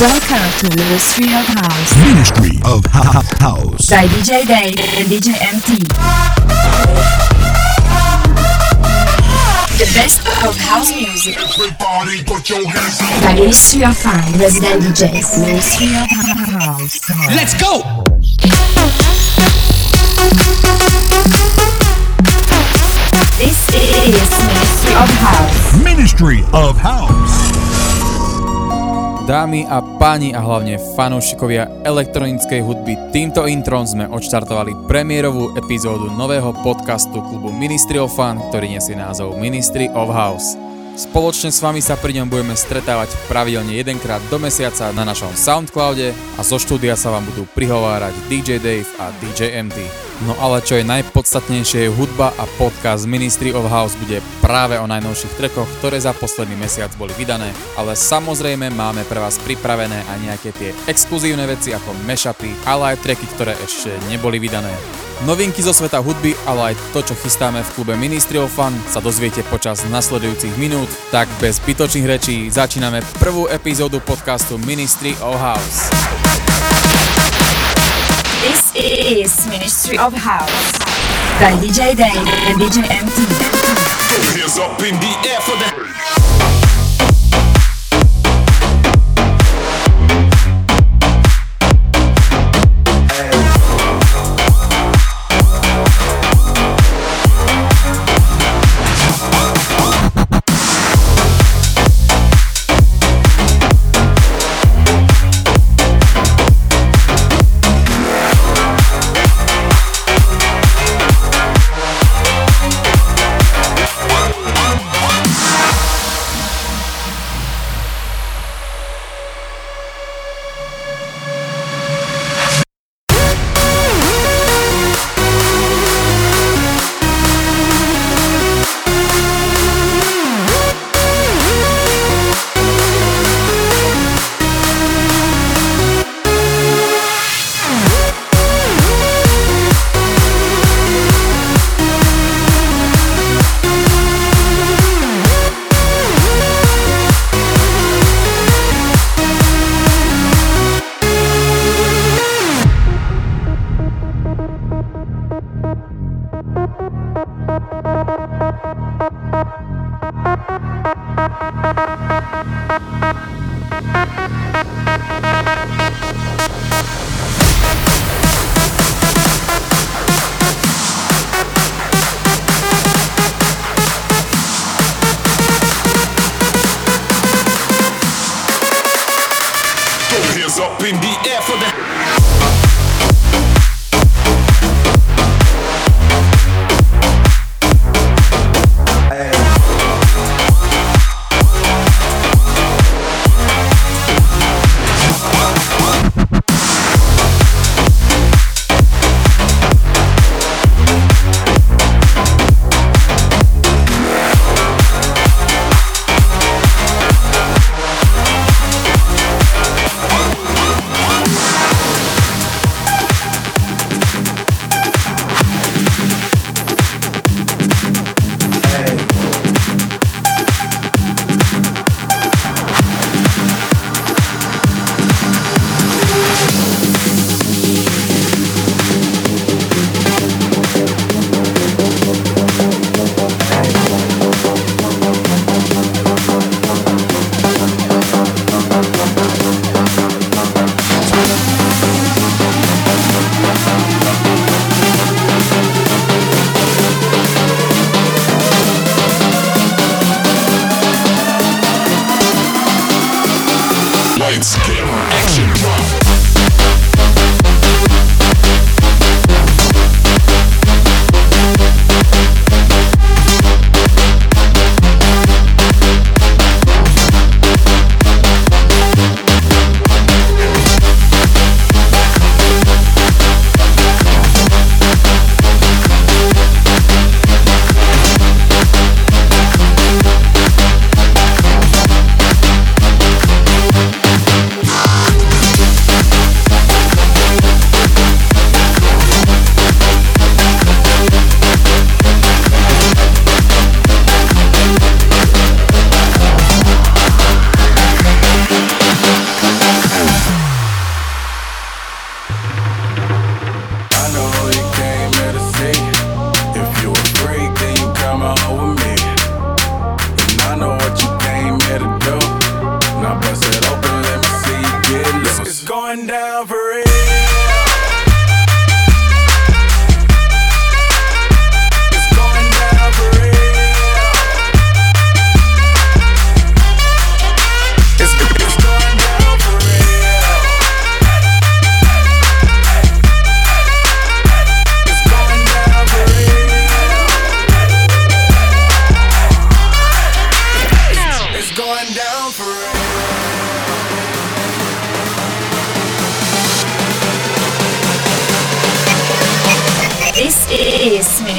Welcome to Ministry of House Ministry of Ho- Ho- House. by DJ Dave and DJ MT. The best of house music Everybody put your hands up. by Ministry of Fun Resident DJs. Ministry of House. Let's go! This is Ministry of House. Ministry of House. Dámy a páni a hlavne fanúšikovia elektronickej hudby, týmto introm sme odštartovali premiérovú epizódu nového podcastu klubu Ministry of Fun, ktorý nesie názov Ministry of House. Spoločne s vami sa pri ňom budeme stretávať pravidelne jedenkrát do mesiaca na našom Soundcloude a zo štúdia sa vám budú prihovárať DJ Dave a DJ MT. No ale čo je najpodstatnejšie, hudba a podcast Ministry of House bude práve o najnovších trekoch, ktoré za posledný mesiac boli vydané, ale samozrejme máme pre vás pripravené aj nejaké tie exkluzívne veci ako mashupy, ale aj treky, ktoré ešte neboli vydané. Novinky zo sveta hudby, ale aj to, čo chystáme v klube Ministry of Fun, sa dozviete počas nasledujúcich minút. Tak bez zbytočných rečí začíname prvú epizódu podcastu Ministry of House. This is Ministry of House by DJ Dave and DJ MT. Hands up in the air for the.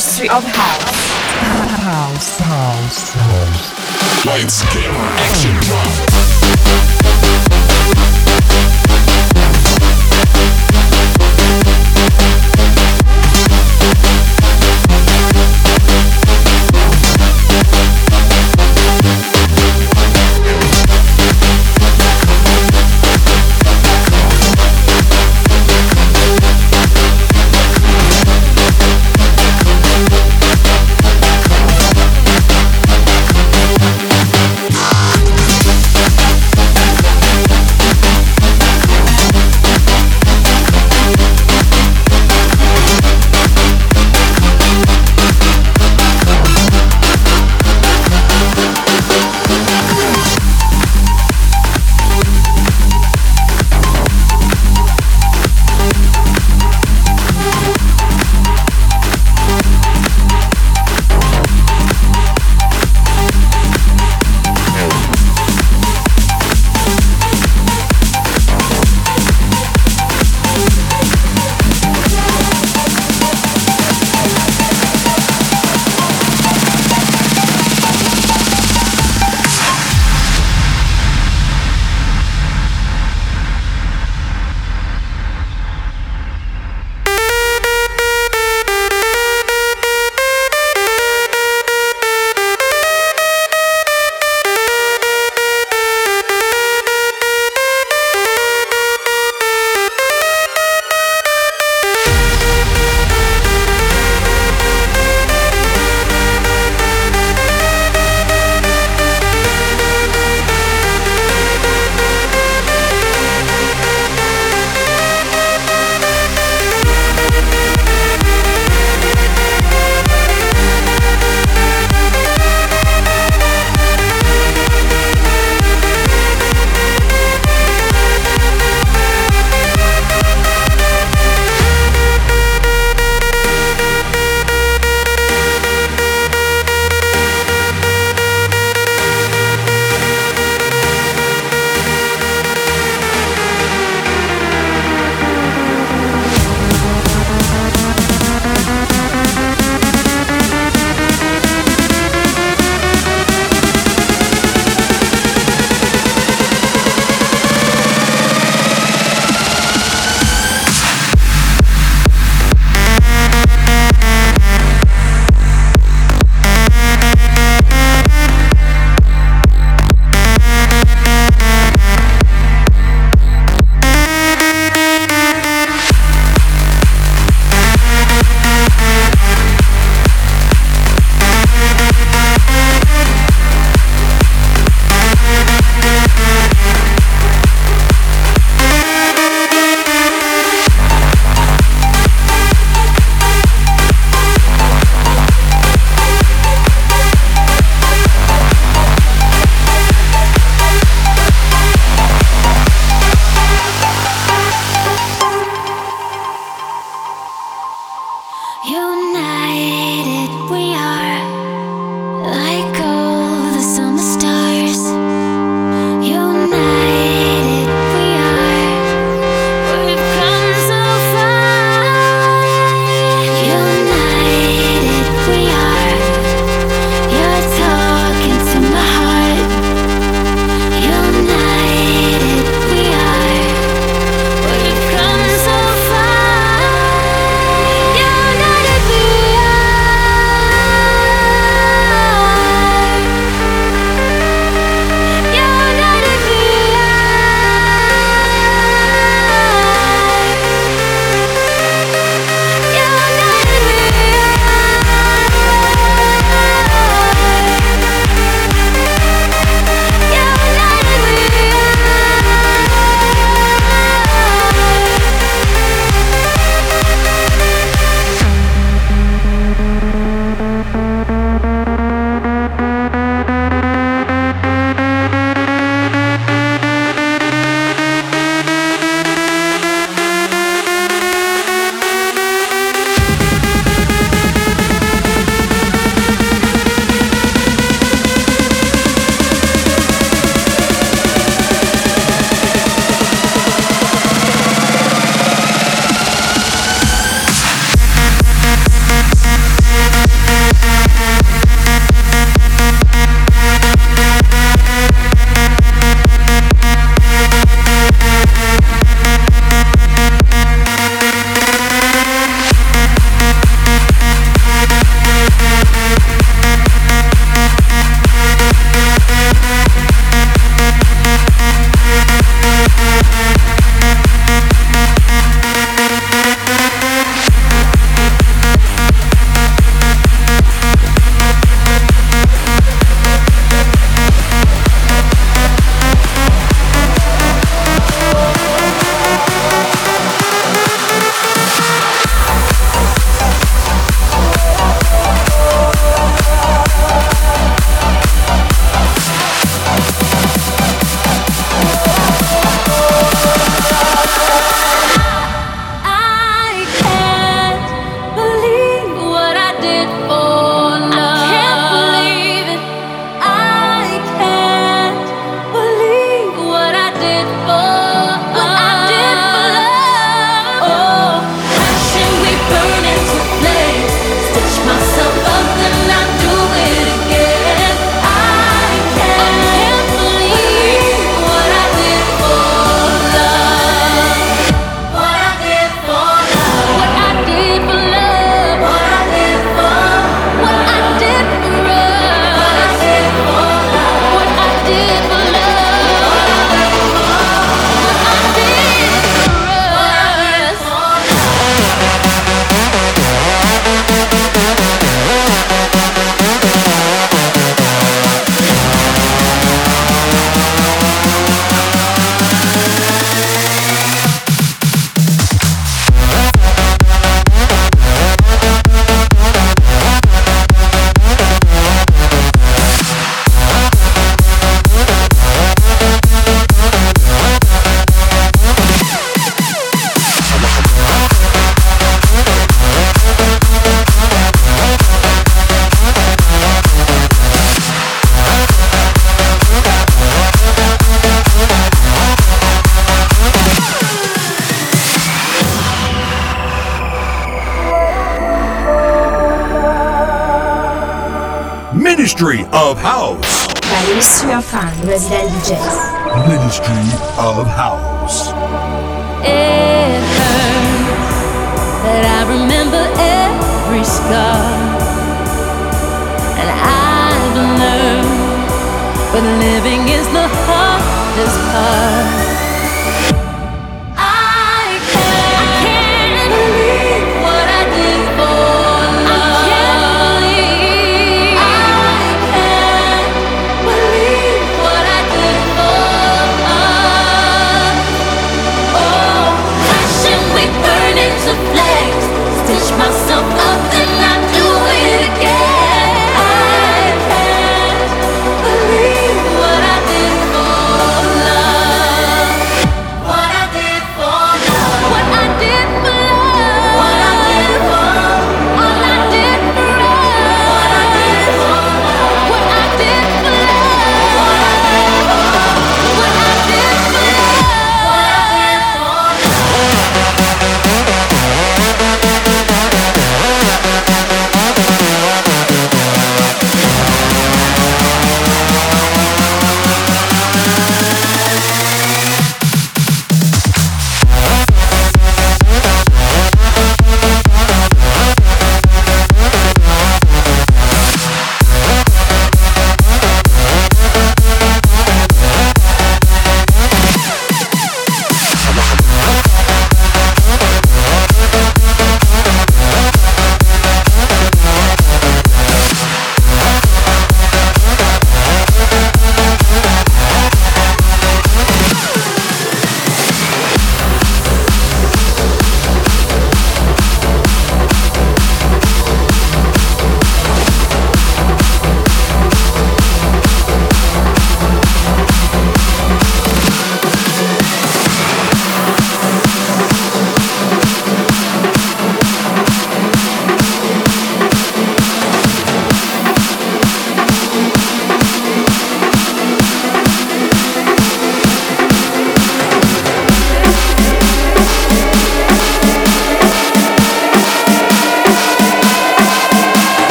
History of House. House, house, house. Lights, camera, action, drop. resident DJs. Ministry of House. It hurts that I remember every scar. And I've learned, but living is the hardest part.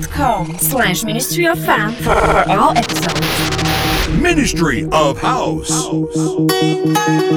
soundcloud.com slash ministry of fun for all episodes. Ministry of House. House.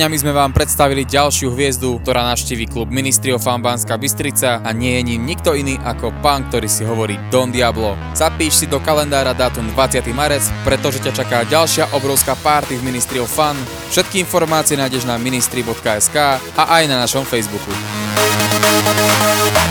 Dňami sme vám predstavili ďalšiu hviezdu, ktorá navštíví klub Ministry of Fun Banská Bystrica a nie je ním nikto iný ako pán, ktorý si hovorí Don Diablo. Zapíš si do kalendára dátum 20. marec, pretože ťa čaká ďalšia obrovská party v Ministry of Fun. Všetky informácie nájdeš na ministry.sk a aj na našom Facebooku.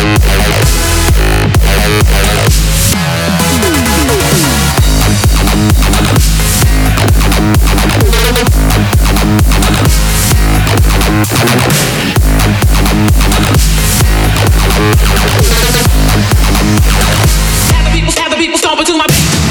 Have the people, have the stomping to my beat.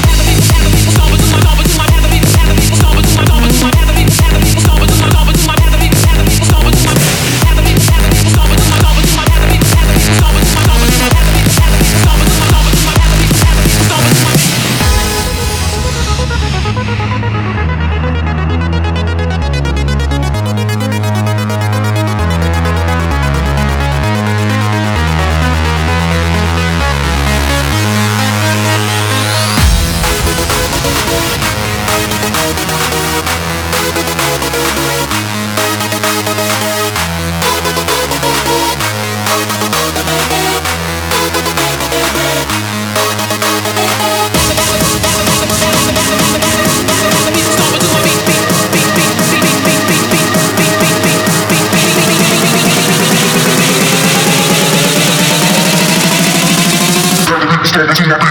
que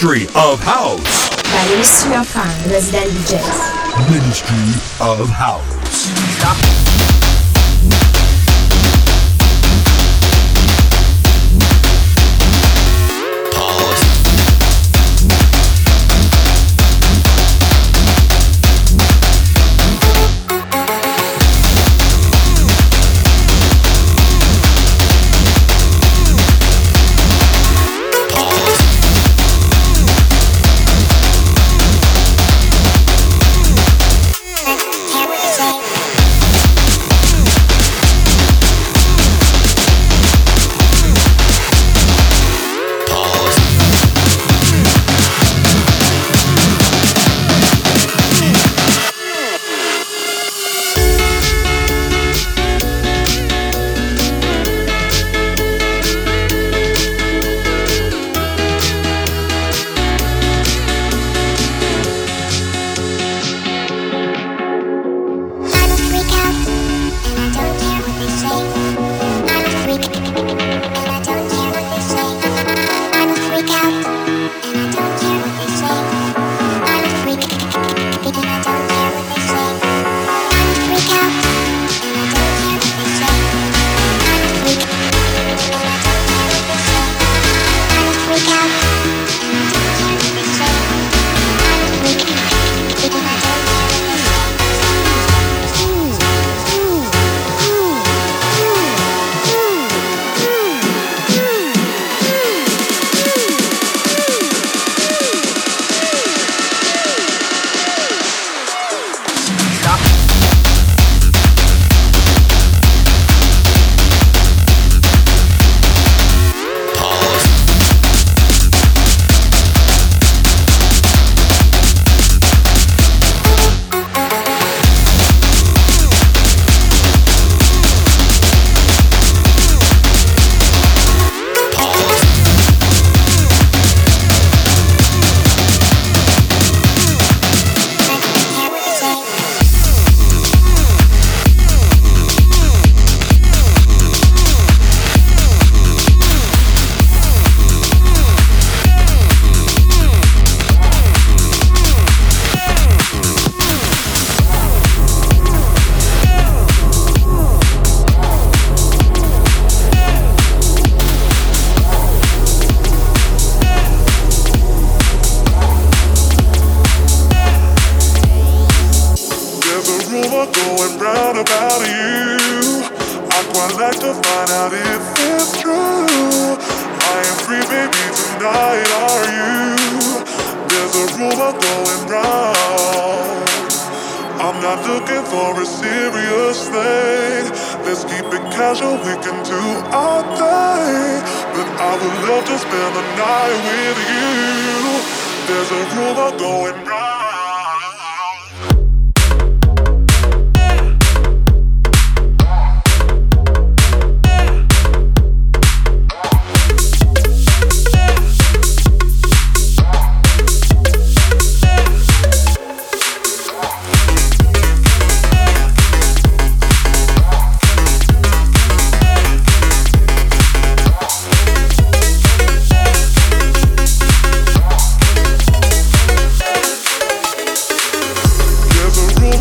Ministry of House. By Ministry of Resident DJs. Ministry of House. Stop.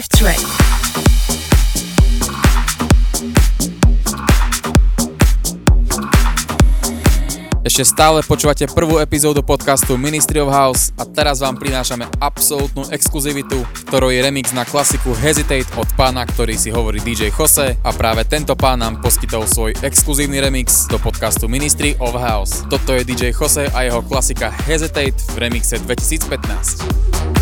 Alternative Ešte stále počúvate prvú epizódu podcastu Ministry of House a teraz vám prinášame absolútnu exkluzivitu, ktorou je remix na klasiku Hesitate od pána, ktorý si hovorí DJ Jose a práve tento pán nám poskytol svoj exkluzívny remix do podcastu Ministry of House. Toto je DJ Jose a jeho klasika Hesitate v remixe 2015.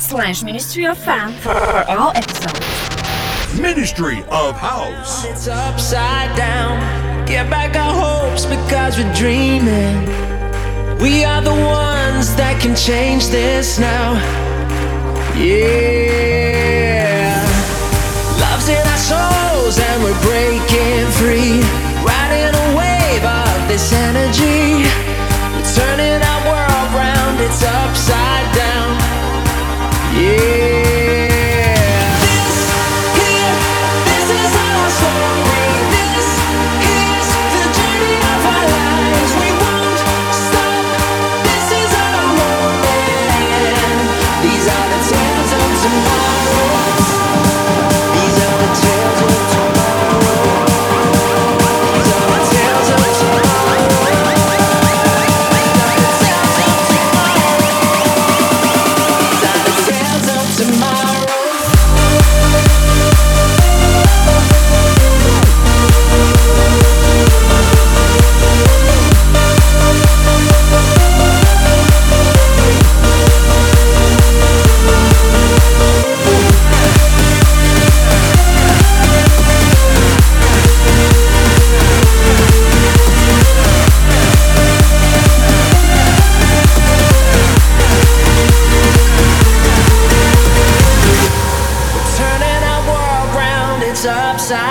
Slash ministry of fun for all episodes. Ministry of House. It's upside down. Get back our hopes because we're dreaming. We are the ones that can change this now. Yeah. Love's in our souls and we're breaking free. Riding a wave of this energy. We're turning our world round, it's upside down. Yeah.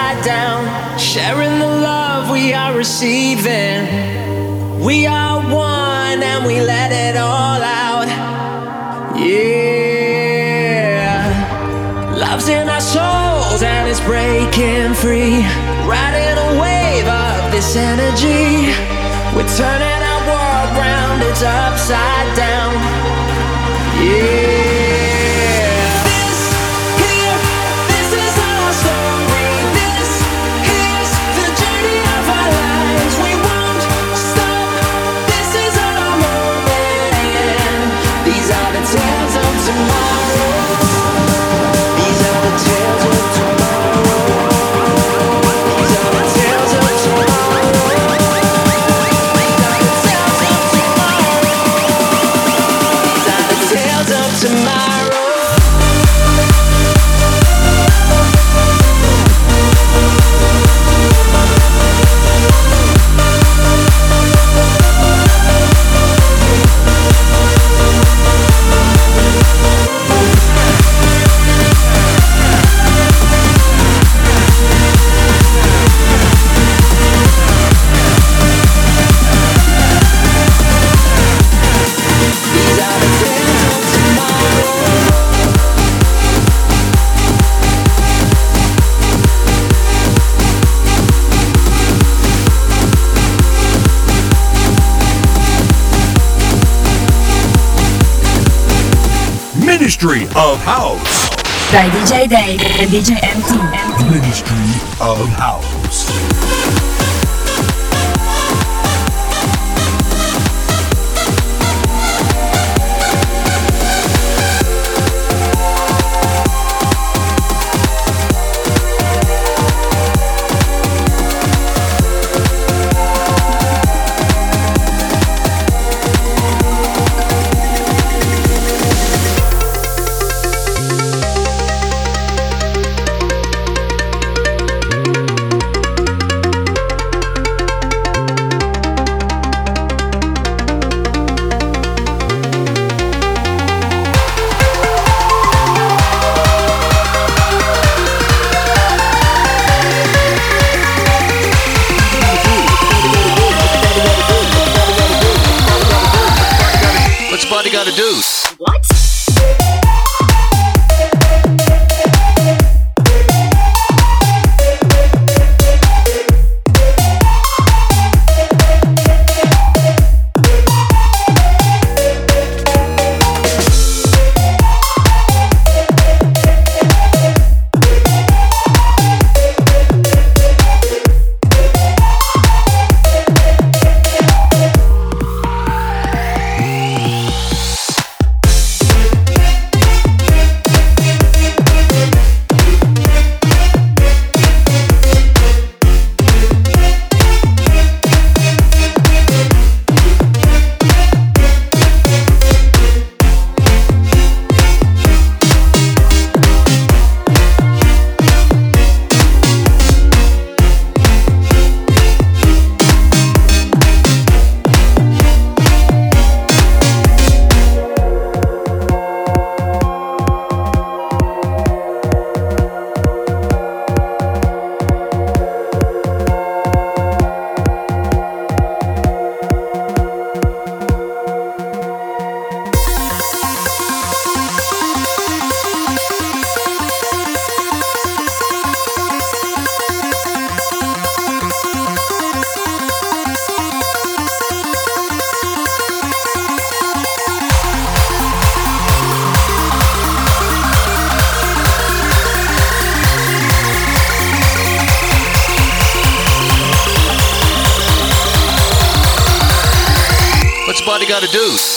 Upside down. Sharing the love we are receiving. We are one and we let it all out. Yeah. Love's in our souls and it's breaking free. Riding a wave of this energy. We're turning our world round, it's upside down. Yeah. Of of House. Bij DJ Dave en DJ. MT. Ministry of House. Gotta do.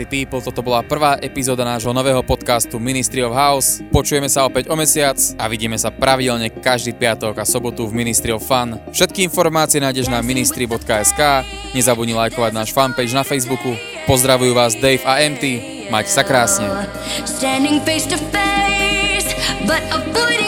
Party people, toto bola prvá epizóda nášho nového podcastu Ministry of House. Počujeme sa opäť o mesiac a vidíme sa pravidelne každý piatok a sobotu v Ministry of Fun. Všetky informácie nájdeš na ministry.sk. Nezabudni lajkovať náš fanpage na Facebooku. Pozdravujú vás Dave a MT. Majte sa krásne. Standing face to face, but avoiding